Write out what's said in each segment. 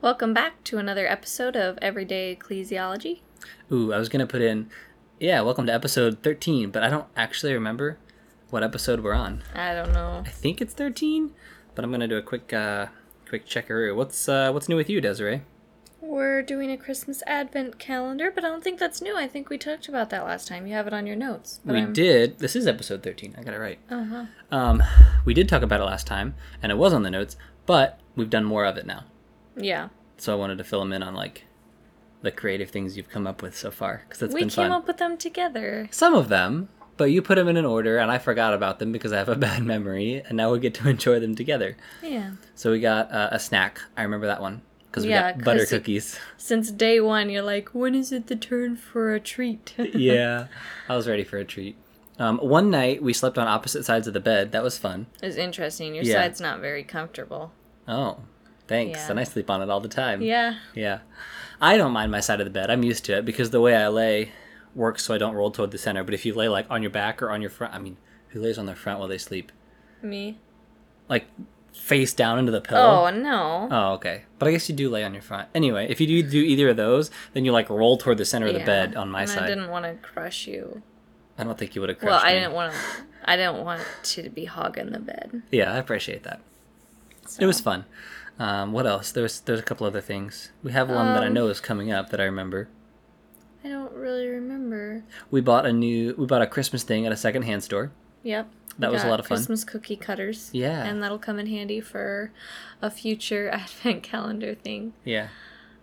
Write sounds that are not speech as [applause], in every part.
Welcome back to another episode of Everyday Ecclesiology. Ooh, I was gonna put in, yeah, welcome to episode thirteen, but I don't actually remember what episode we're on. I don't know. I think it's thirteen, but I'm gonna do a quick, uh, quick checkaroo. What's uh, what's new with you, Desiree? We're doing a Christmas Advent calendar, but I don't think that's new. I think we talked about that last time. You have it on your notes. We I'm- did. This is episode thirteen. I got it right. Uh-huh. Um, we did talk about it last time, and it was on the notes, but we've done more of it now. Yeah. So I wanted to fill them in on like the creative things you've come up with so far because it's we been came fun. up with them together. Some of them, but you put them in an order, and I forgot about them because I have a [laughs] bad memory, and now we get to [laughs] enjoy them together. Yeah. So we got uh, a snack. I remember that one because we Yeah, got butter cookies. Since day one, you're like, when is it the turn for a treat? [laughs] yeah, I was ready for a treat. Um, one night we slept on opposite sides of the bed. That was fun. It's interesting. Your Yeah. side's not very comfortable. Oh, thanks. Yeah. And I sleep on it all the time. Yeah. Yeah. I don't mind my side of the bed. I'm used to it because the way I lay works so I don't roll toward the center. But if you lay like on your back or on your front, I mean, who lays on their front while they sleep? Me. Like face down into the pillow? Oh, no. Oh, okay. But I guess you do lay on your front. Anyway, if you do do either of those, then you like roll toward the center of the bed on my and side. I didn't want to crush you. I don't think you would have crushed me. Well, I me. didn't want to. I didn't want to be hogging the bed. Yeah, I appreciate that. It was fun. Um, what else? There's there's a couple other things. We have one that I Um, know is coming up that I remember. I don't really remember. We bought a new we bought a Christmas thing at a secondhand store. Yep. That was a lot of fun. Christmas cookie cutters. Yeah. And that'll come in handy for a future [laughs] advent calendar thing. Yeah,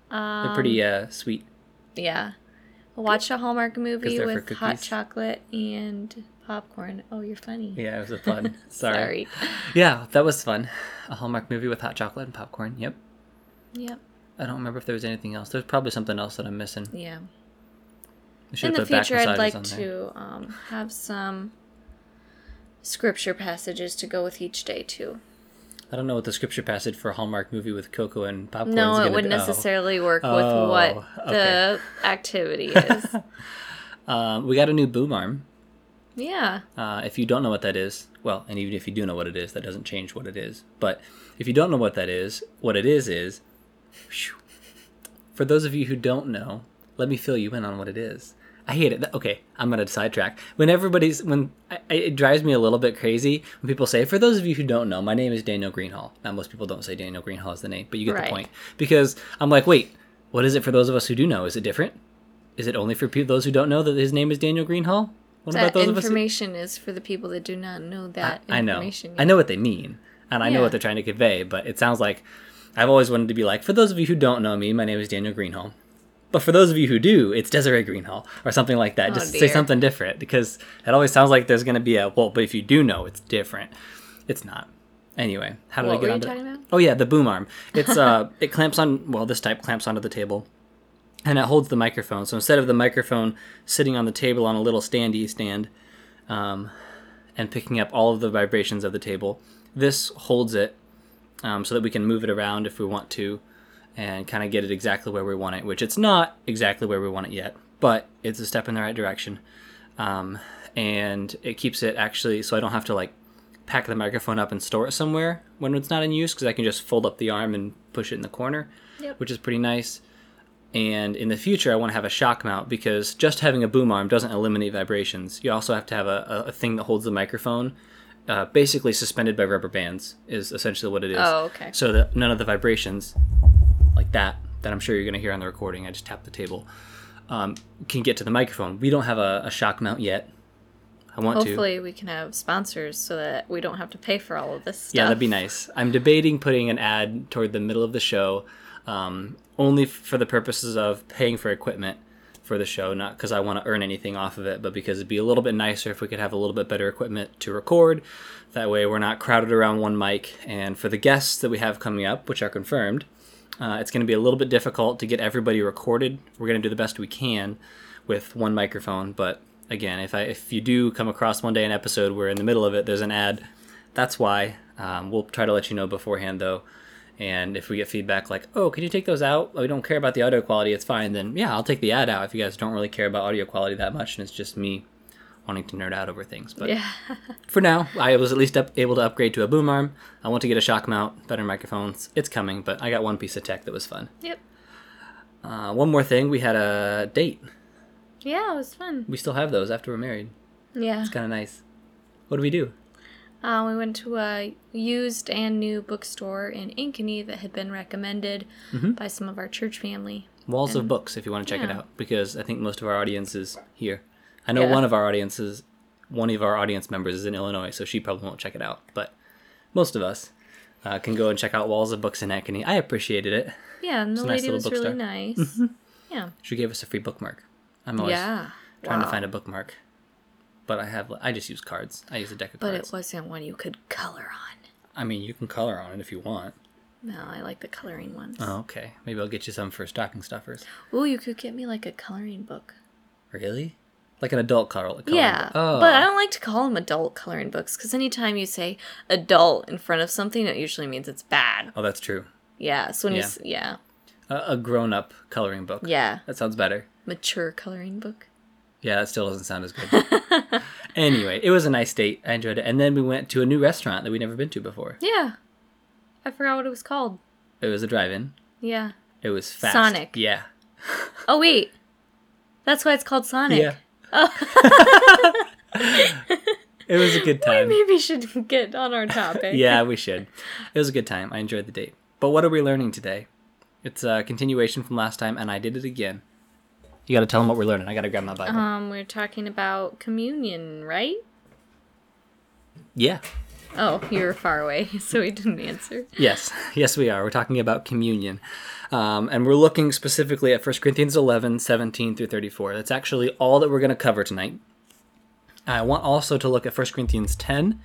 Um, they're pretty uh, sweet. Yeah. Watch a Hallmark movie with hot chocolate and popcorn. Oh, you're funny. Yeah, it was a fun. [laughs] Sorry. Sorry. Yeah, that was fun. A Hallmark movie with hot chocolate and popcorn. Yep. Yep. I don't remember if there was anything else. There's probably something else that I'm missing. Yeah. In the have put back future, I'd like to um, have some scripture passages to go with each day too. I don't know what the scripture passage for a Hallmark movie with cocoa and popcorn is No, it wouldn't be. Oh. necessarily work Oh, with what okay. the activity is. [laughs] Um, we got a new boom arm. Yeah. Uh, if you don't know what that is, well, and even if you do know what it is, that doesn't change what it is. But if you don't know what that is, what it is is, phew. for those of you who don't know, let me fill you in on what it is. I hate it. Okay, I'm gonna sidetrack. When everybody's when I, I- it drives me a little bit crazy when people say, "For those of you who don't know, my name is Daniel Greenhall." Now, most people don't say Daniel Greenhall is the name, but you get Right. the point. Because I'm like, wait, what is it for those of us who do know? Is it different? Is it only for those who don't know that his name is Daniel Greenhall? What That information is for the people that do not know that I know. information. I know what they mean, and I know what they're trying to convey. But it sounds like I've always wanted to be like, for those of you who don't know me, my name is Daniel Greenhall. But for those of you who do, it's Desiree Greenhall or something like that. Oh, Just say something different because it always sounds like there's going to be a well. But if you do know, it's different. It's not. Anyway, how did What I get onto? Oh yeah, the boom arm. It's [laughs] uh, it clamps on. Well, this type clamps onto the table, and it holds the microphone. So instead of the microphone sitting on the table on a little standy stand, um, and picking up all of the vibrations of the table. This holds it um, so that we can move it around if we want to and kind of get it exactly where we want it, which it's not exactly where we want it yet, but it's a step in the right direction. Um, and it keeps it actually so I don't have to like pack the microphone up and store it somewhere when it's not in use because I can just fold up the arm and push it in the corner, Yep. which is pretty nice. And in the future, I want to have a shock mount because just having a boom arm doesn't eliminate vibrations. You also have to have a, a, thing that holds the microphone, uh, basically suspended by rubber bands, is essentially what it is. Oh, okay. So that none of the vibrations, like that, that I'm sure you're going to hear on the recording, I just tapped the table, um, can get to the microphone. We don't have a, a shock mount yet. I want to. Hopefully, we can have sponsors so that we don't have to pay for all of this stuff. Yeah, that'd be nice. I'm debating putting an ad toward the middle of the show, um, only for the purposes of paying for equipment for the show, not because I want to earn anything off of it, but because it'd be a little bit nicer if we could have a little bit better equipment to record. That way, we're not crowded around one mic. And for the guests that we have coming up, which are confirmed, uh, it's going to be a little bit difficult to get everybody recorded. We're going to do the best we can with one microphone, but again, if I if you do come across one day an episode where in the middle of it there's an ad, that's why. Um, we'll try to let you know beforehand though. And if we get feedback like, "Oh, can you take those out? We don't care about the audio quality. It's fine." Then yeah, I'll take the ad out if you guys don't really care about audio quality that much, and it's just me wanting to nerd out over things. But Yeah. [laughs] for now, I was at least up, able to upgrade to a boom arm. I want to get a shock mount, better microphones. It's coming, but I got one piece of tech that was fun. Yep. Uh, one more thing, we had a date. Yeah, it was fun. We still have those after we're married. Yeah. It's kind of nice. What do we do? Uh, we went to a used and new bookstore in Ankeny that had been recommended Mm-hmm. by some of our church family. Walls of Books, if you want to check it out, because I think most of our audience is here. I know Yeah. one of our audiences, one of our audience members is in Illinois, so she probably won't check it out. But most of us uh, can go and check out Walls of Books in Ankeny. I appreciated it. Yeah, and the nice lady little was really bookstore. nice. Yeah. She gave us a free bookmark. I'm always Yeah. trying to find a bookmark, but I have I just use cards. I use a deck of But cards. But it wasn't one you could color on. I mean, you can color on it if you want. No, I like the coloring ones. Oh, okay. Maybe I'll get you some for stocking stuffers. Ooh, you could get me like a coloring book. Really? Like an adult color? coloring yeah, book. Oh. but I don't like to call them adult coloring books because anytime you say adult in front of something, it usually means it's bad. oh, that's true. Yeah, so when you Yeah. s- yeah, A, a grown-up coloring book. yeah, That sounds better. mature coloring book. Yeah, that still doesn't sound as good. anyway, it was a nice date. I enjoyed it. And then we went to a new restaurant that we'd never been to before. Yeah, I forgot what it was called. It was a drive-in. Yeah. It was fast. Sonic. Yeah. Oh wait, that's why it's called Sonic. Yeah. Oh. it was a good [laughs] time. Maybe we should get on our topic. yeah, we should. It was a good time. I enjoyed the date. But what are we learning today? It's a continuation from last time, and I did it again. You got to tell them what we're learning. I got to grab my Bible. Um, we're talking about communion, right? yeah. Oh, you're far away, [laughs] so we didn't answer. Yes. [laughs] Yes, we are. We're talking about communion. Um, and we're looking specifically at 1 Corinthians 11, 17 through 34. That's actually all that we're going to cover tonight. I want also to look at 1 Corinthians 10,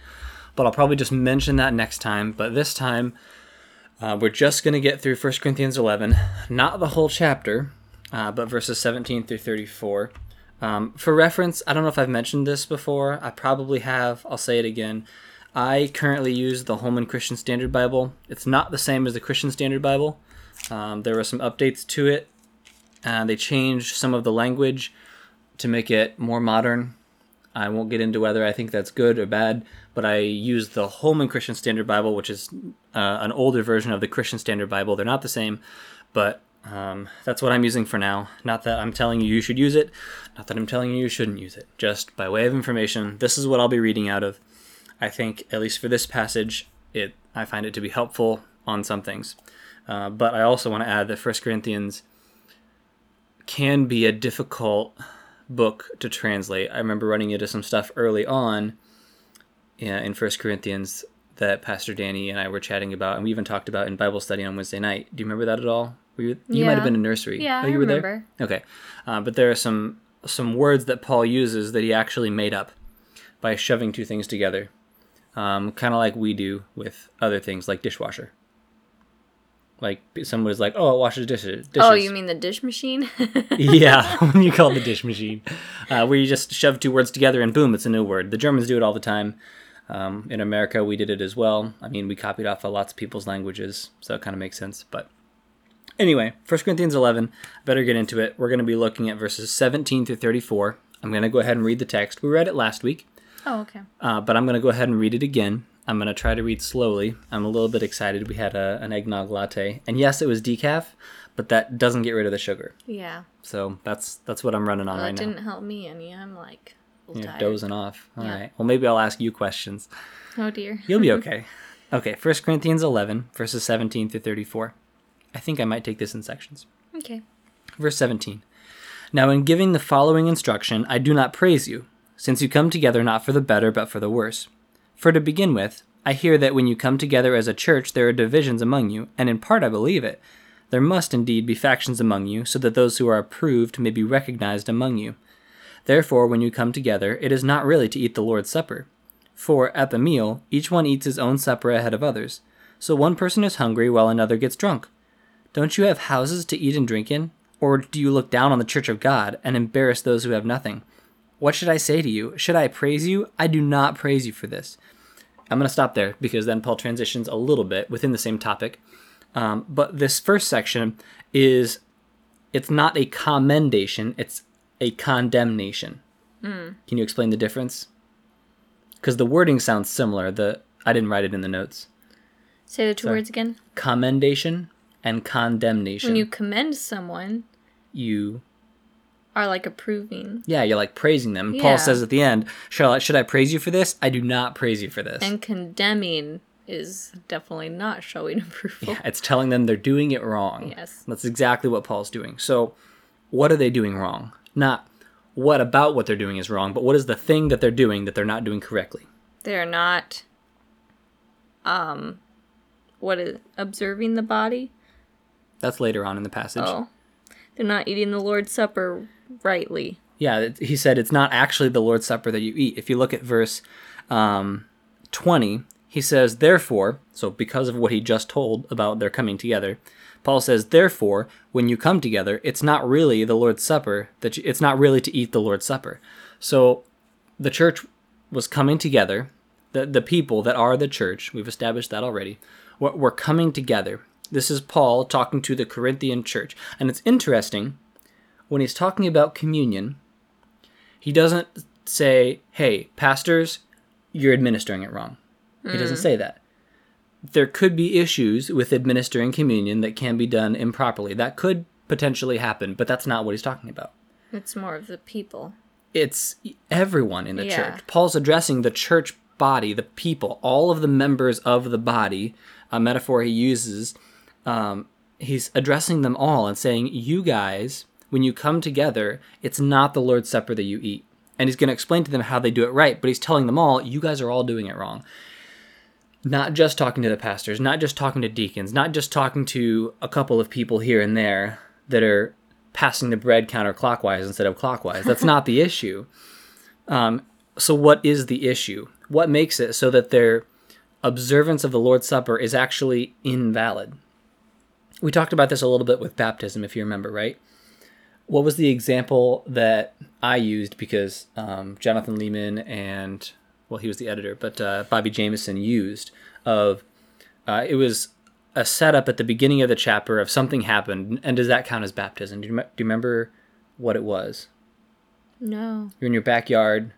but I'll probably just mention that next time. But this time, uh, we're just going to get through 1 Corinthians 11, not the whole chapter, uh, but verses 17 through 34. Um, for reference, I don't know if I've mentioned this before. I probably have. I'll say it again. I currently use the Holman Christian Standard Bible. It's not the same as the Christian Standard Bible. Um, there were some updates to it. Uh, they changed some of the language to make it more modern. I won't get into whether I think that's good or bad, but I use the Holman Christian Standard Bible, which is uh, an older version of the Christian Standard Bible. They're not the same, but um, that's what I'm using for now. Not that I'm telling you you should use it, not that I'm telling you you shouldn't use it. Just by way of information, this is what I'll be reading out of. I think, at least for this passage, it I find it to be helpful on some things. Uh, but I also want to add that 1 Corinthians can be a difficult book to translate. I remember running into some stuff early on in 1 Corinthians that Pastor Danny and I were chatting about, and we even talked about in Bible study on Wednesday night. Do you remember that at all? Were you, you might have been in nursery. Yeah, oh, I you were remember. there. Okay, uh, but there are some some words that Paul uses that he actually made up by shoving two things together, um, kind of like we do with other things like dishwasher. Like someone was like, "Oh, it washes dishes." dishes. Oh, you mean the dish machine? [laughs] yeah, [laughs] when you call it the dish machine, uh, where you just shove two words together and boom, it's a new word. The Germans do it all the time. Um, in America, we did it as well. I mean, we copied off of lots of people's languages, so it kind of makes sense. But anyway, 1 Corinthians 11, better get into it. We're going to be looking at verses 17 through 34. I'm going to go ahead and read the text. We read it last week, oh, okay. uh, but I'm going to go ahead and read it again. I'm going to try to read slowly. I'm a little bit excited. We had a, an eggnog latte, and yes, it was decaf, but that doesn't get rid of the sugar. Yeah. So that's that's what I'm running on Well, right that now. didn't help me any. I'm like a You're tired. dozing off. All right. Yeah. Well, maybe I'll ask you questions. Oh dear. You'll be [laughs] okay. okay. 1 Corinthians 11, verses 17 through 34. I think I might take this in sections. Okay. Verse 17. Now, in giving the following instruction, I do not praise you, since you come together not for the better, but for the worse. For to begin with, I hear that when you come together as a church, there are divisions among you, and in part I believe it. There must indeed be factions among you, so that those who are approved may be recognized among you. Therefore, when you come together, it is not really to eat the Lord's Supper. For, at the meal, each one eats his own supper ahead of others. So one person is hungry while another gets drunk. Don't you have houses to eat and drink in? Or do you look down on the church of God and embarrass those who have nothing? What should I say to you? Should I praise you? I do not praise you for this. I'm going to stop there because then Paul transitions a little bit within the same topic. Um, but this first section is it's not a commendation, it's a condemnation. Can you explain the difference? Because the wording sounds similar. The I didn't write it in the notes. Say the two words again. Commendation and condemnation. When you commend someone, you are like approving. yeah, you're like praising them. Yeah. Paul says at the end, Charlotte, should I praise you for this? I do not praise you for this. And condemning is definitely not showing [laughs] approval. Yeah, It's telling them they're doing it wrong. Yes. That's exactly what Paul's doing. So, what are they doing wrong? Not what about what they're doing is wrong, but what is the thing that they're doing that they're not doing correctly? They're not um what is observing the body? That's later on in the passage. Oh. They're not eating the Lord's Supper rightly. Yeah, he said it's not actually the Lord's Supper that you eat. If you look at verse um, 20, he says, Therefore, so because of what he just told about their coming together, Paul says, Therefore, when you come together, it's not really the Lord's Supper, that you, it's not really to eat the Lord's Supper. So the church was coming together, the, the people that are the church, we've established that already, were, were coming together. This is Paul talking to the Corinthian church. And it's interesting when he's talking about communion, he doesn't say, hey, pastors, you're administering it wrong. He doesn't hmm. say that. There could be issues with administering communion that can be done improperly. That could potentially happen, but that's not what he's talking about. It's more of the people. It's everyone in the Yeah. church. Paul's addressing the church body, the people, all of the members of the body, a metaphor he uses. Um, he's addressing them all and saying, You guys, when you come together, it's not the Lord's Supper that you eat. And he's going to explain to them how they do it right, but he's telling them all, You guys are all doing it wrong. Not just talking to the pastors, not just talking to deacons, not just talking to a couple of people here and there that are passing the bread counterclockwise instead of clockwise. That's not the issue. Um, so, what is the issue? What makes it so that their observance of the Lord's Supper is actually invalid? We talked about this a little bit with baptism, if you remember, right? What was the example that I used because um, Jonathan Leeman and, well, he was the editor, but uh, Bobby Jamieson used of uh, it was a setup at the beginning of the chapter of something happened, and does that count as baptism? Do you, do you remember what it was? No. You're in your backyard,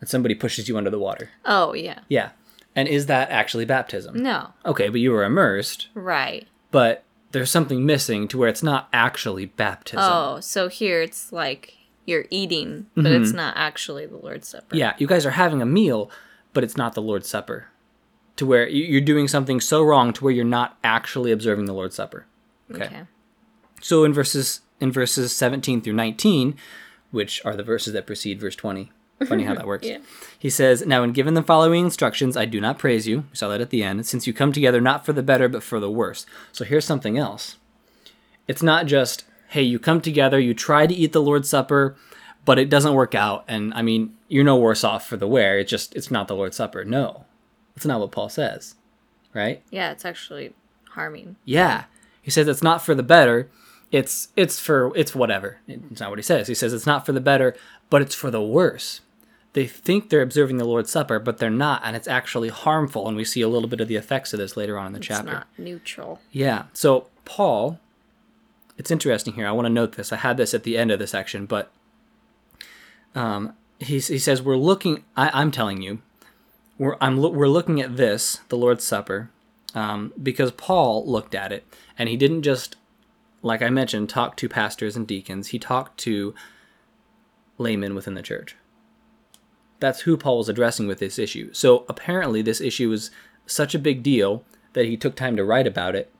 and somebody pushes you under the water. Oh, yeah. Yeah. And is that actually baptism? No. Okay, but you were immersed, Right. but there's something missing to where it's not actually baptism. Oh, so here it's like you're eating, but it's not actually the Lord's Supper. Mm-hmm. Yeah, you guys are having a meal, but it's not the Lord's Supper. To where you- you're doing something so wrong to where you're not actually observing the Lord's Supper. Okay. Okay. So in verses in verses 17 through 19, which are the verses that precede verse 20. Funny how that works. [laughs] Yeah. He says, Now, when given the following instructions, I do not praise you. We saw that at the end, since you come together not for the better, but for the worse. So here's something else. It's not just, hey, you come together, you try to eat the Lord's Supper, but it doesn't work out. And I mean, you're no worse off for the wear. It's just, it's not the Lord's Supper. No, that's not what Paul says, right? Yeah, it's actually harming. Yeah. He says it's not for the better. It's it's for it's whatever. It's not what he says. He says it's not for the better, but it's for the worse. They think they're observing the Lord's Supper, but they're not, and it's actually harmful. And we see a little bit of the effects of this later on in the chapter. It's chapter. not neutral. Yeah. So Paul, it's interesting here. I want to note this. I had this at the end of the section, but um, he he says we're looking. I, I'm telling you, we're I'm we're looking at this, the Lord's Supper, um, because Paul looked at it, and he didn't just, like I mentioned, talk to pastors and deacons. He talked to laymen within the church. That's who Paul was addressing with this issue. So apparently, this issue was such a big deal that he took time to write about it,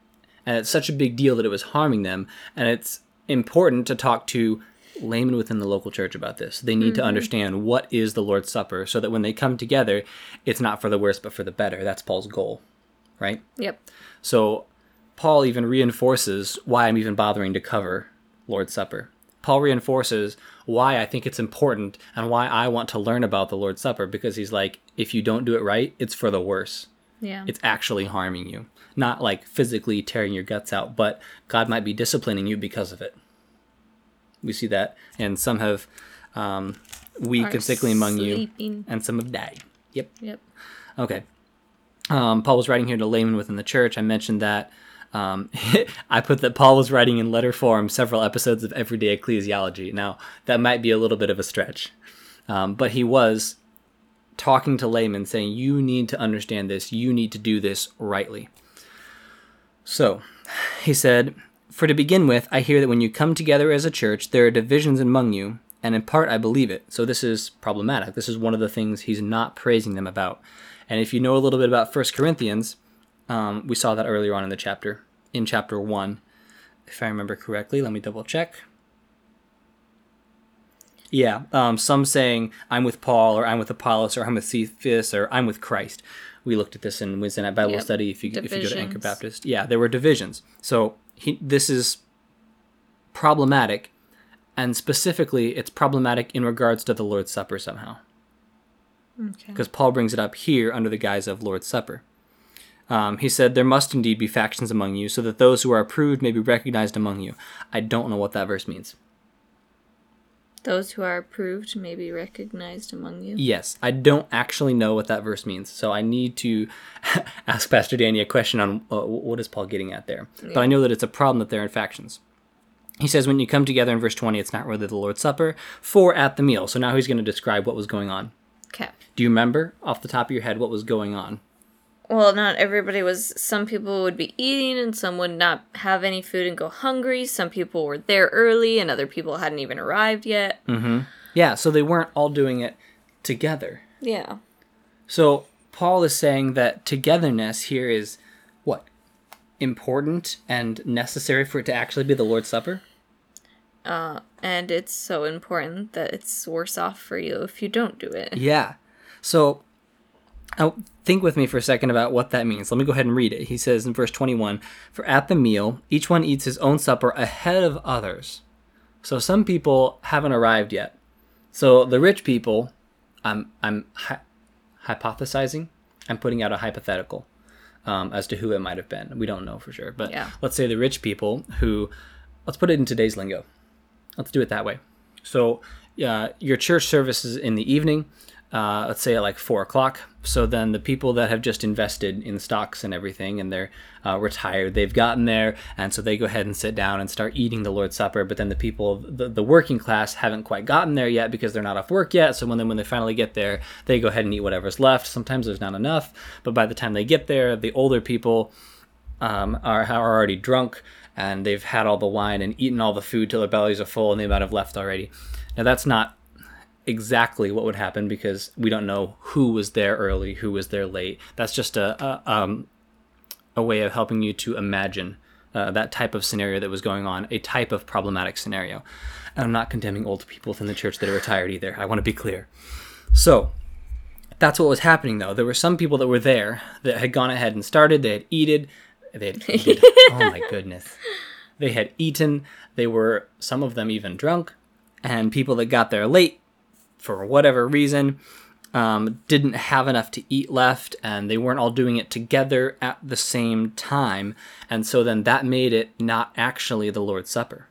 and it's such a big deal that it was harming them, and it's important to talk to laymen within the local church about this. They need to mm-hmm. understand what is the Lord's Supper so that when they come together, it's not for the worse but for the better. That's Paul's goal, right? Yep. So Paul even reinforces why I'm even bothering to cover Lord's Supper. Paul reinforces why I think it's important and why I want to learn about the Lord's Supper because he's like, if you don't do it right, it's for the worse. Yeah. It's actually harming you. Not like physically tearing your guts out, but God might be disciplining you because of it. We see that. And some have um, weak Are and sickly among you, and some have died. Yep. Yep. Okay. Um, Paul was writing here to laymen within the church. I mentioned that. Um, [laughs] I put that Paul was writing in letter form several episodes of Everyday Ecclesiology. Now, that might be a little bit of a stretch. Um, but he was talking to laymen, saying, You need to understand this, you need to do this rightly. So, he said, For to begin with, I hear that when you come together as a church, there are divisions among you, and in part I believe it. So, this is problematic. This is one of the things he's not praising them about. And if you know a little bit about First Corinthians, um, we saw that earlier on in the chapter, in chapter 1. If I remember correctly, let me double check. Yeah, um, some saying I'm with Paul or I'm with Apollos or I'm with Cephas or I'm with Christ. We looked at this in Wednesday night Bible Yep. study. If you if you go to Anchor Baptist, yeah, there were divisions. So he, this is problematic, and specifically, it's problematic in regards to the Lord's Supper somehow Okay. because Paul brings it up here under the guise of Lord's Supper. Um, he said, There must indeed be factions among you, so that those who are approved may be recognized among you. I don't know what that verse means. Those who are approved may be recognized among you. Yes, I don't actually know what that verse means, so I need to [laughs] ask Pastor Danny a question on uh, what is Paul getting at there. But I know that it's a problem that they're in factions. He says, When you come together in verse 20, it's not really the Lord's Supper, for at the meal. So now he's going to describe what was going on. Okay. Do you remember off the top of your head what was going on? Well, not everybody was. Some people would be eating and some would not have any food and go hungry. Some people were there early and other people hadn't even arrived yet. Mm-hmm. Yeah, so they weren't all doing it together. Yeah. So Paul is saying that togetherness here is what? Important and necessary for it to actually be the Lord's Supper? Uh, and it's so important that it's worse off for you if you don't do it. Yeah. So oh, think with me for a second about what that means. Let me go ahead and read it. He says in verse 21 For at the meal, each one eats his own supper ahead of others. So some people haven't arrived yet. So the rich people, I'm, I'm hy- hypothesizing, I'm putting out a hypothetical um, as to who it might have been. We don't know for sure. But Yeah. let's say the rich people who, let's put it in today's lingo. Let's do it that way. So uh, your church service is in the evening, uh, let's say at like four o'clock. So then the people that have just invested in stocks and everything and they're uh, retired, they've gotten there. And so they go ahead and sit down and start eating the Lord's Supper. But then the people, the, the working class, haven't quite gotten there yet because they're not off work yet. So when they, when they finally get there, they go ahead and eat whatever's left. Sometimes there's not enough. But by the time they get there, the older people um, are, are already drunk and they've had all the wine and eaten all the food till their bellies are full and they might have left already. Now, that's not exactly what would happen because we don't know who was there early, who was there late. That's just a, a, um, a way of helping you to imagine uh, that type of scenario that was going on, a type of problematic scenario. And I'm not condemning old people within the church that are retired either. I want to be clear. So, that's what was happening though. There were some people that were there that had gone ahead and started. They had eaten. They had [laughs] eaten. oh my goodness. They had eaten. They were some of them even drunk, and people that got there late for whatever reason um, didn't have enough to eat left, and they weren't all doing it together at the same time, and so then that made it not actually the Lord's Supper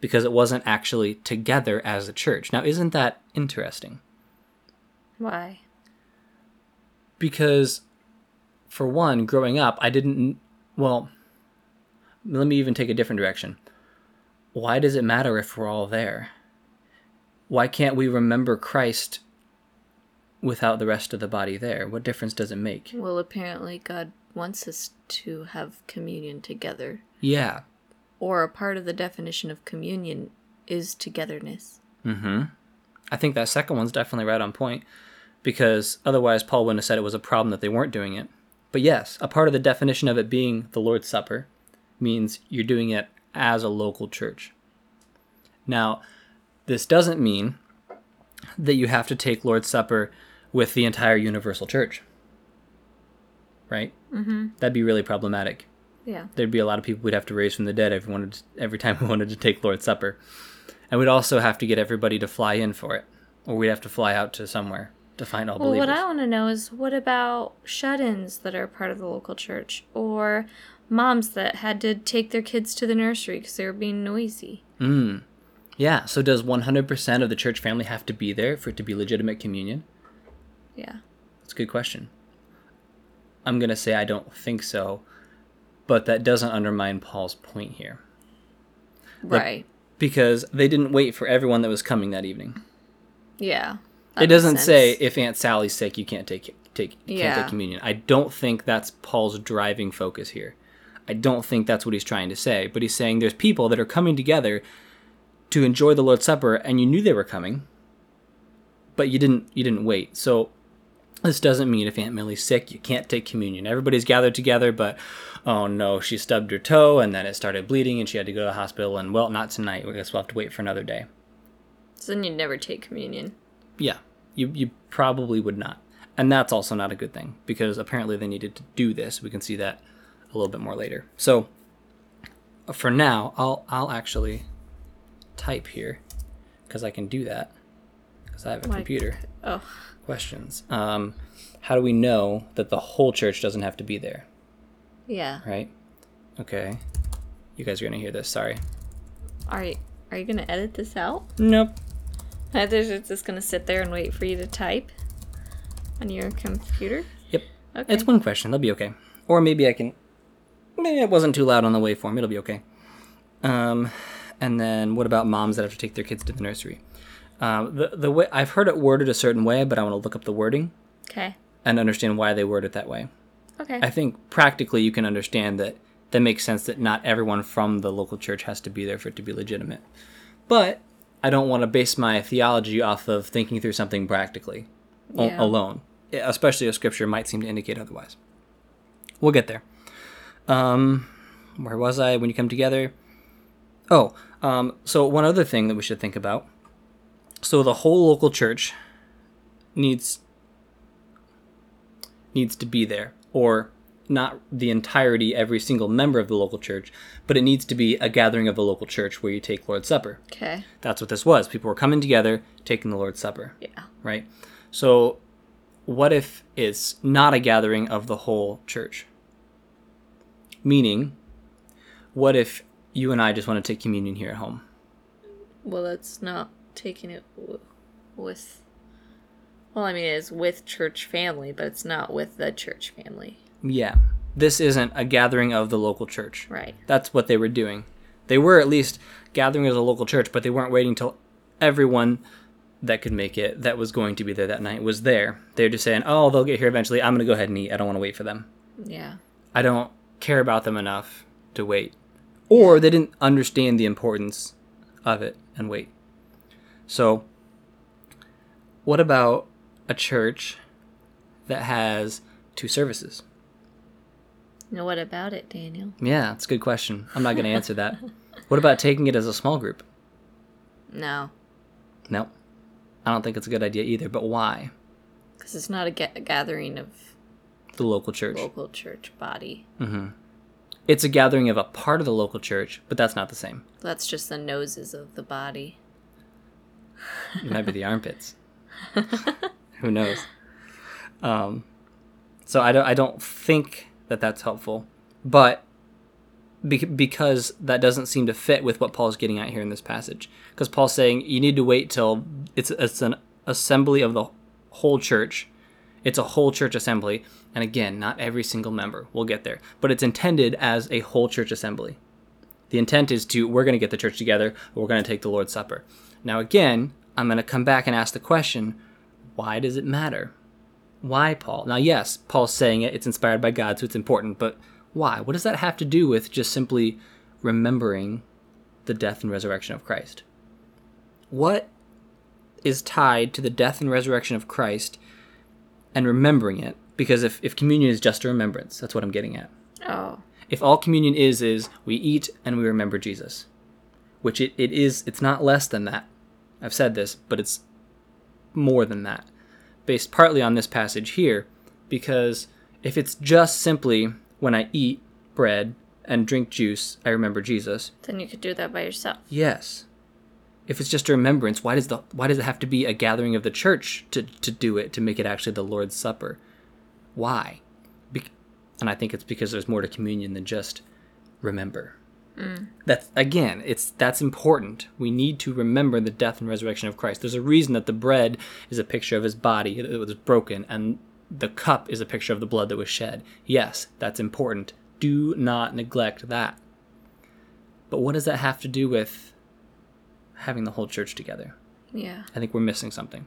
because it wasn't actually together as a church. Now, isn't that interesting? Why? because for one growing up i didn't well let me even take a different direction why does it matter if we're all there why can't we remember christ without the rest of the body there? What difference does it make? Well, apparently, God wants us to have communion together. yeah. Or a part of the definition of communion is togetherness. mm-hmm. I think that second one's definitely right on point because otherwise paul wouldn't have said it was a problem that they weren't doing it. But yes a part of the definition of it being the lord's supper means you're doing it as a local church. Now this doesn't mean that you have to take lord's supper with the entire universal church right mm-hmm. that'd be really problematic Yeah. there'd be a lot of people we'd have to raise from the dead every, wanted to, every time [laughs] we wanted to take Lord's Supper. And we'd also have to get everybody to fly in for it. Or we'd have to fly out to somewhere to find all Well, believers. what I want to know is what about shut ins that are part of the local church? Or moms that had to take their kids to the nursery because they were being noisy? Mm. Yeah, so does 100% of the church family have to be there for it to be legitimate communion? Yeah. That's a good question. I'm going to say I don't think so, but that doesn't undermine Paul's point here. Right. Because they didn't wait for everyone that was coming that evening. Yeah. that it doesn't makes say if Aunt Sally's sick, you can't take take can't Yeah. take communion. I don't think that's Paul's driving focus here. I don't think that's what he's trying to say. But he's saying there's people that are coming together to enjoy the Lord's Supper, and you knew they were coming, but you didn't you didn't wait. So this doesn't mean if Aunt Millie's sick, you can't take communion. Everybody's gathered together, but oh no, she stubbed her toe and then it started bleeding and she had to go to the hospital. And well, not tonight. I guess we'll have to wait for another day. So then you'd never take communion. Yeah, you you probably would not, and that's also not a good thing because apparently they needed to do this. We can see that a little bit more later. So for now, I'll I'll actually type here because I can do that because I have a Why- computer. Oh, Questions. Um, how do we know that the whole church doesn't have to be there? yeah. Right. Okay. You guys are gonna hear this. Sorry. Are you, are you gonna edit this out? Nope. I think it's just gonna sit there and wait for you to type on your computer. Yep. Okay. It's one question. They'll be okay. Or maybe I can. Maybe it wasn't too loud on the waveform. It'll be okay. Um, and then what about moms that have to take their kids to the nursery? Um, the the way I've heard it worded a certain way, but I want to look up the wording okay. and understand why they word it that way. Okay. I think practically you can understand that that makes sense that not everyone from the local church has to be there for it to be legitimate. But I don't want to base my theology off of thinking through something practically o- alone, especially if scripture might seem to indicate otherwise. We'll get there. Um, where was I when you come together? Oh, um, so one other thing that we should think about. So the whole local church needs needs to be there, or not the entirety, every single member of the local church, but it needs to be a gathering of the local church where you take Lord's Supper. okay. That's what this was. People were coming together, taking the Lord's Supper, Yeah. right? So, what if it's not a gathering of the whole church? Meaning, what if you and I just want to take communion here at home? Well, that's not taking it w- with. Well, I mean, it is with church family, but it's not with the church family. Yeah. This isn't a gathering of the local church. Right. That's what they were doing. They were at least gathering as a local church, but they weren't waiting till everyone that could make it that was going to be there that night was there. They're just saying, "Oh, they'll get here eventually. I'm going to go ahead and eat. I don't want to wait for them. Yeah. I don't care about them enough to wait." Or they didn't understand the importance of it and wait. So, what about a church that has two services? Now, what about it, Daniel? Yeah, it's a good question. I'm not going to answer that. What about taking it as a small group? No, No, I don't think it's a good idea either. But why? because it's not a, ga- a gathering of The local church. local church body. Mm-hmm. It's a gathering of a part of the local church, but that's not the same. That's just the noses of the body. It might be the armpits. [laughs] Who knows? Um, so I don't. I don't think that that's helpful, but be- because that doesn't seem to fit with what Paul's getting at here in this passage. Because Paul's saying you need to wait till it's it's an assembly of the whole church. It's a whole church assembly, and again, not every single member. We'll get there, but it's intended as a whole church assembly. The intent is to we're going to get the church together. We're going to take the Lord's Supper. Now, again, I'm going to come back and ask the question: Why does it matter? Why, Paul? Now, yes, Paul's saying it. It's inspired by God, so it's important. But why? What does that have to do with just simply remembering the death and resurrection of Christ? What is tied to the death and resurrection of Christ and remembering it? Because if, if communion is just a remembrance, that's what I'm getting at Oh, if all communion is is we eat and we remember jesus which it, it is it's not less than that i've said this but it's more than that based partly on this passage here because if it's just simply when i eat bread and drink juice i remember jesus then you could do that by yourself. yes if it's just a remembrance why does the why does it have to be a gathering of the church to, to do it to make it actually the lord's supper? Why? Bec- and i think it's because there's more to communion than just remember. Mm. That's again it's that's important. We need to remember the death and resurrection of christ. There's a reason that the bread is a picture of his body that was broken and the cup is a picture of the blood that was shed. Yes that's important. Do not neglect that. But what does that have to do with having the whole church together Yeah. I think we're missing something.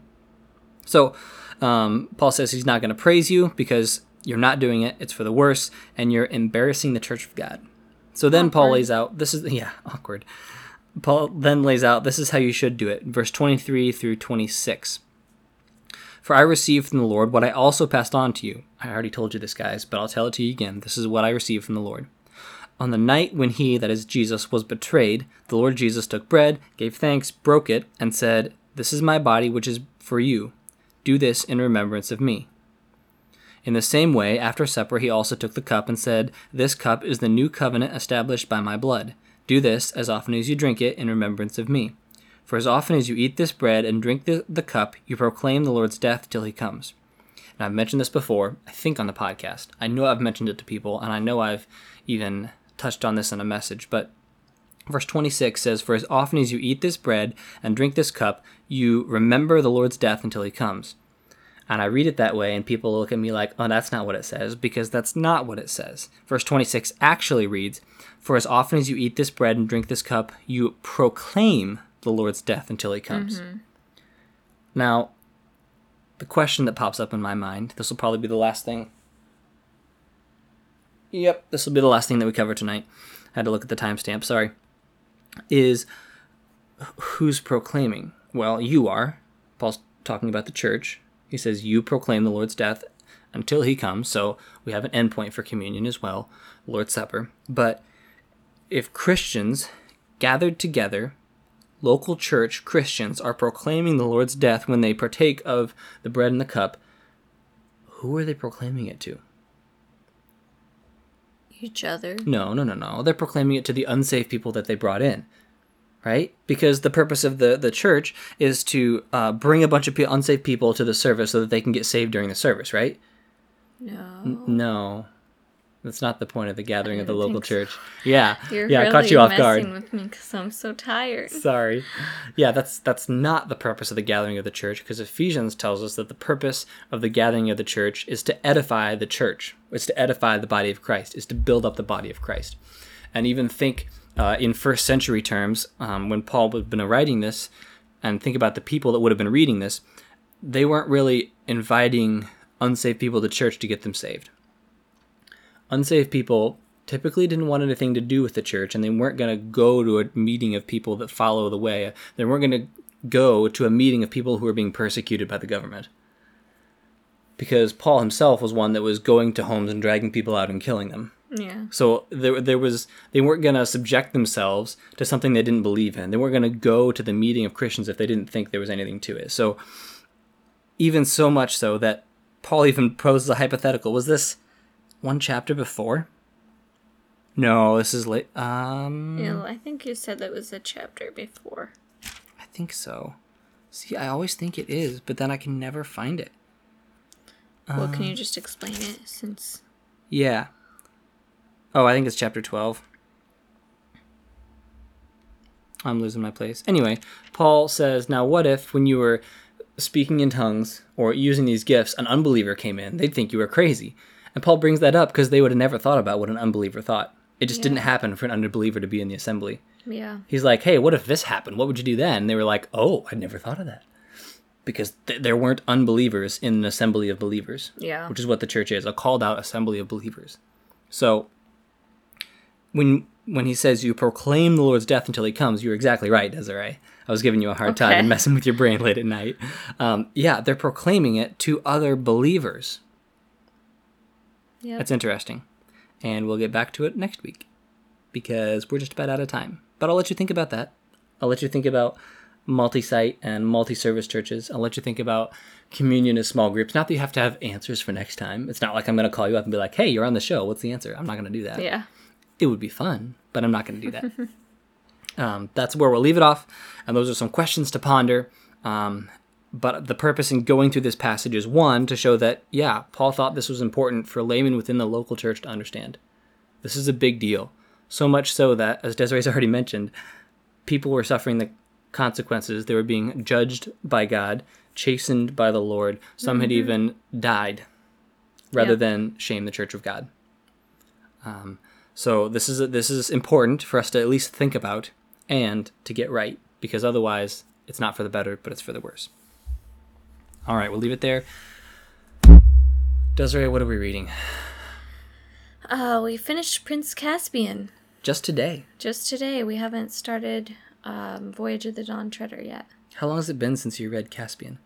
So, um, Paul says he's not going to praise you because you're not doing it. It's for the worse, and you're embarrassing the church of God. So then Paul lays out this is, yeah, awkward. Paul then lays out this is how you should do it. Verse 23 through 26. For I received from the Lord what I also passed on to you. I already told you this, guys, but I'll tell it to you again. This is what I received from the Lord. On the night when he, that is Jesus, was betrayed, the Lord Jesus took bread, gave thanks, broke it, and said, This is my body, which is for you. Do this in remembrance of me. In the same way, after supper, he also took the cup and said, This cup is the new covenant established by my blood. Do this as often as you drink it in remembrance of me. For as often as you eat this bread and drink the, the cup, you proclaim the Lord's death till he comes. And I've mentioned this before, I think on the podcast. I know I've mentioned it to people, and I know I've even touched on this in a message, but verse 26 says, For as often as you eat this bread and drink this cup, you remember the Lord's death until he comes. And I read it that way, and people look at me like, oh, that's not what it says, because that's not what it says. Verse 26 actually reads, For as often as you eat this bread and drink this cup, you proclaim the Lord's death until he comes. Mm-hmm. Now, the question that pops up in my mind, this will probably be the last thing. Yep, this will be the last thing that we cover tonight. I had to look at the timestamp, sorry. Is who's proclaiming? Well, you are. Paul's talking about the church. He says, You proclaim the Lord's death until he comes. So we have an endpoint for communion as well, Lord's Supper. But if Christians gathered together, local church Christians are proclaiming the Lord's death when they partake of the bread and the cup, who are they proclaiming it to? Each other. No, no, no, no. They're proclaiming it to the unsafe people that they brought in, right? Because the purpose of the, the church is to uh, bring a bunch of pe- unsafe people to the service so that they can get saved during the service, right? No. No, that's not the point of the gathering of the local so. church. Yeah, You're yeah, I caught you off guard. with me because I'm so tired. Sorry. Yeah, that's that's not the purpose of the gathering of the church because Ephesians tells us that the purpose of the gathering of the church is to edify the church. It's to edify the body of Christ. Is to build up the body of Christ. And even think uh, in first century terms um, when Paul would have been writing this, and think about the people that would have been reading this, they weren't really inviting unsaved people to church to get them saved unsaved people typically didn't want anything to do with the church and they weren't going to go to a meeting of people that follow the way. They weren't going to go to a meeting of people who were being persecuted by the government. Because Paul himself was one that was going to homes and dragging people out and killing them. Yeah. So there, there was they weren't going to subject themselves to something they didn't believe in. They weren't going to go to the meeting of Christians if they didn't think there was anything to it. So even so much so that Paul even poses a hypothetical. Was this one chapter before? No, this is late. Um, Yeah, I think you said that was a chapter before. I think so. See, I always think it is, but then I can never find it. well, can Uh. you just explain it since. Yeah. Oh, I think it's chapter 12. I'm losing my place. Anyway, Paul says, Now, what if when you were speaking in tongues or using these gifts, an unbeliever came in? They'd think you were crazy. And Paul brings that up because they would have never thought about what an unbeliever thought. It just didn't happen for an unbeliever to be in the assembly. Yeah. He's like, hey, what if this happened? What would you do then? And they were like, oh, I never thought of that. Because th- there weren't unbelievers in an assembly of believers Yeah. which is what the church is a called out assembly of believers so when when he says you proclaim the lord's death until he comes you're exactly right desiree i was giving you a hard time and messing with your brain late at night um, yeah they're proclaiming it to other believers Yeah. that's interesting. And we'll get back to it next week because we're just about out of time. But i'll let you think about that. I'll let you think about multi-site and multi-service churches. I'll let you think about communion as small groups. Not that you have to have answers for next time. It's not like i'm going to call you up and be like hey you're on the show. What's the answer? I'm not going to do that. Yeah. it would be fun but i'm not going to do that. [laughs] Um, that's where we'll leave it off and those are some questions to ponder. Um, but the purpose in going through this passage is one to show that yeah paul thought this was important for laymen within the local church to understand. This is a big deal. So much so that as desiree's [laughs] already mentioned people were suffering the consequences. They were being judged by god chastened by the lord. Some had even died rather Yeah. than shame the church of god. Um, so this is this is important for us to at least think about and to get right because otherwise it's not for the better, but it's for the worse. All right, we'll leave it there. Desiree, what are we reading? Uh, we finished Prince Caspian Just today. just today. We haven't started um, Voyage of the Dawn Treader yet. How long has it been since you read Caspian?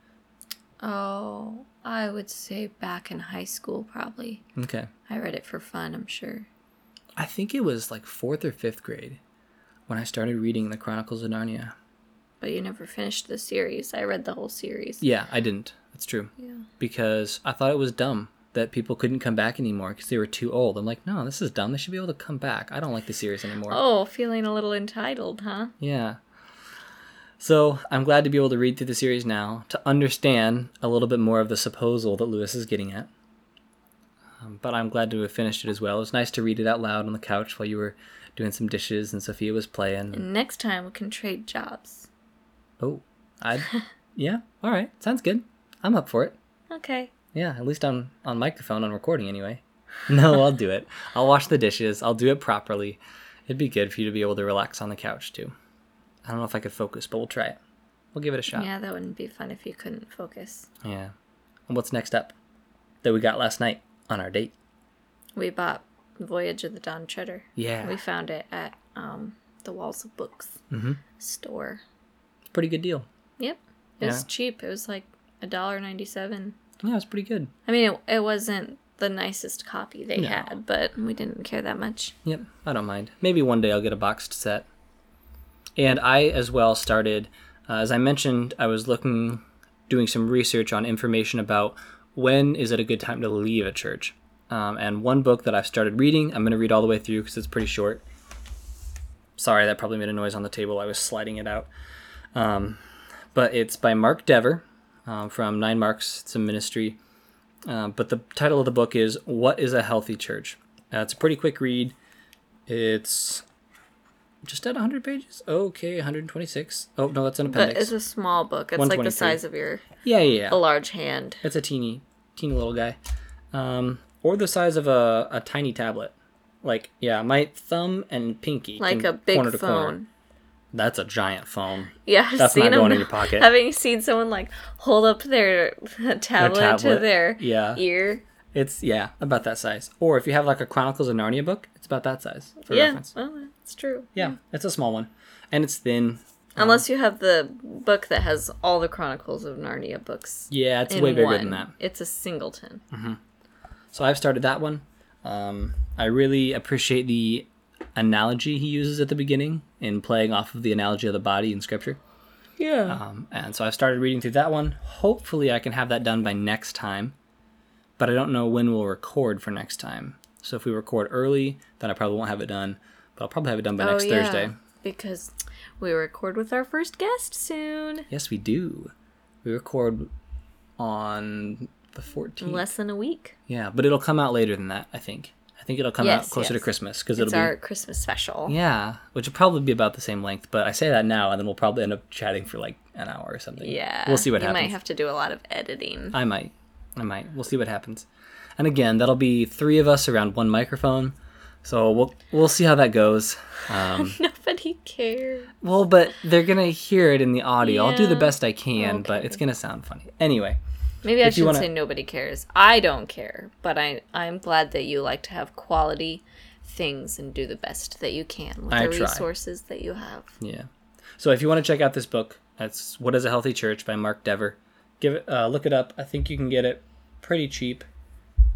Oh, I would say back in high school, probably. Okay. I read it for fun, I'm sure. I think it was like fourth or fifth grade when I started reading the Chronicles of Narnia. But you never finished the series. I read the whole series. Yeah, I didn't. That's true. Yeah. Because I thought it was dumb that people couldn't come back anymore because they were too old. I'm like, no, this is dumb. They should be able to come back. I don't like the series anymore. Oh, feeling a little entitled, huh? Yeah. So I'm glad to be able to read through the series now to understand a little bit more of the supposal that Lewis is getting at. Um, but I'm glad to have finished it as well. It was nice to read it out loud on the couch while you were doing some dishes and Sophia was playing. And next time we can trade jobs. Oh, I, [laughs] yeah, all right, sounds good. I'm up for it. Okay. Yeah, at least on on microphone on recording anyway. [laughs] No, I'll do it. I'll wash the dishes. I'll do it properly. It'd be good for you to be able to relax on the couch too. I don't know if I could focus, but we'll try it. We'll give it a shot. Yeah, that wouldn't be fun if you couldn't focus. Yeah. And what's next up that we got last night on our date? We bought Voyage of the Dawn Treader. Yeah. We found it at um, the Walls of Books Mm-hmm. store. Pretty good deal. Yep. It was cheap. It was like a dollar ninety seven. Yeah, it was pretty good. I mean, it, it wasn't the nicest copy they No. had, but we didn't care that much. Yep, I don't mind. Maybe one day I'll get a boxed set. And I as well started, uh, as I mentioned, I was looking, doing some research on information about when is it a good time to leave a church. Um, and one book that I've started reading, I'm going to read all the way through because it's pretty short. Sorry, that probably made a noise on the table. I was sliding it out. Um, but it's by Mark Dever um, from Nine Marks. It's a ministry. Um, but the title of the book is What is a Healthy Church? Uh, it's a pretty quick read. It's just at 100 pages. Okay, 126. Oh, no, that's an But appendix. it's a small book. It's like the size of your yeah, yeah, yeah. a large hand. It's a teeny, teeny little guy. Um, or the size of a, a tiny tablet. Like, yeah, my thumb and pinky. Like a big corner to corner. phone. That's a giant phone. Yeah, I've That's seen not them. going in your pocket. Having seen someone like hold up their tablet, to tablet, their yeah. ear. It's, yeah, about that size. Or if you have like a Chronicles of Narnia book, it's about that size for yeah, reference. well, it's true. Yeah, it's a small one. And it's thin. Unless you have the book that has all the Chronicles of Narnia books. Yeah, it's way bigger one. than that. It's a singleton. So I've started that one. Um, I really appreciate the analogy he uses at the beginning in playing off of the analogy of the body in scripture. Yeah. Um, and so I've started reading through that one. Hopefully, I can have that done by next time. But I don't know when we'll record for next time. So if we record early, then I probably won't have it done. But I'll probably have it done by next Thursday. Because we record with our first guest soon. Yes, we do. We record on the 14th. Less than a week. Yeah, but it'll come out later than that, I think. I think it'll come Yes, out closer to. Christmas because it'll be our Christmas special. Yeah, which will probably be about the same length, but I say that now, and then we'll probably end up chatting for like an hour or something. Yeah. we'll see what happens. you happens. might have to do a lot of editing. I might, I might. We'll see what happens. And again, that'll be three of us around one microphone, so we'll we'll see how that goes. [laughs] Um, Nobody cares. well, but they're gonna hear it in the audio. I'll do the best I can, but it's gonna sound funny anyway. Maybe I should wanna- say nobody cares. I don't care, but I I'm glad that you like to have quality things and do the best that you can with I the try. resources that you have. Yeah. So if you want to check out this book, that's "What Is a Healthy Church" by Mark Dever. Give it, uh, look it up. I think you can get it pretty cheap.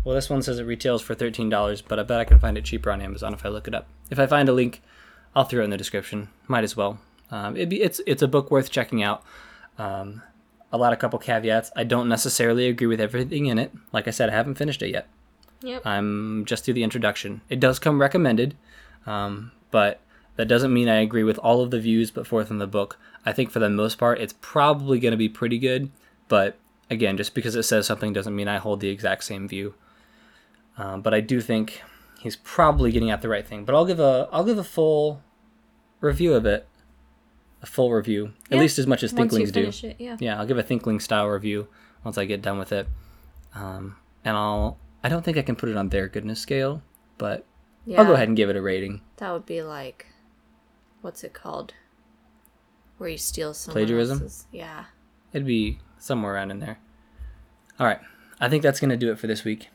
Well, this one says it retails for thirteen dollars, but I bet I can find it cheaper on Amazon if I look it up. If I find a link, I'll throw it in the description. Might as well. Um, it'd be it's it's a book worth checking out. Um, a lot of couple caveats. I don't necessarily agree with everything in it. Like I said, I haven't finished it yet. Yep. I'm just through the introduction. It does come recommended, um, but that doesn't mean I agree with all of the views put forth in the book. I think for the most part, it's probably going to be pretty good. But again, just because it says something doesn't mean I hold the exact same view. Um, but I do think he's probably getting at the right thing. But I'll give a I'll give a full review of it, a full review, at least as much as Once Thinklings do. it, yeah. Yeah, I'll give a Thinkling style review once I get done with it. Um, and I'll I don't think I can put it on their goodness scale, but yeah. I'll go ahead and give it a rating. That would be like, what's it called? where you steal some Plagiarism? else's. Yeah. It'd be somewhere around in there. All right. I think that's going to do it for this week.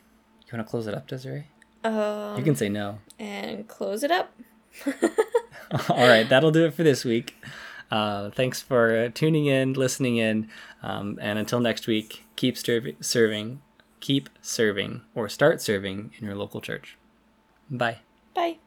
You want to close it up, Desiree? Um, You can say no. and close it up. [laughs] [laughs] All right. That'll do it for this week. Uh, thanks for tuning in, listening in. Um, and until next week, keep serv- serving, keep serving, or start serving in your local church. Bye. Bye.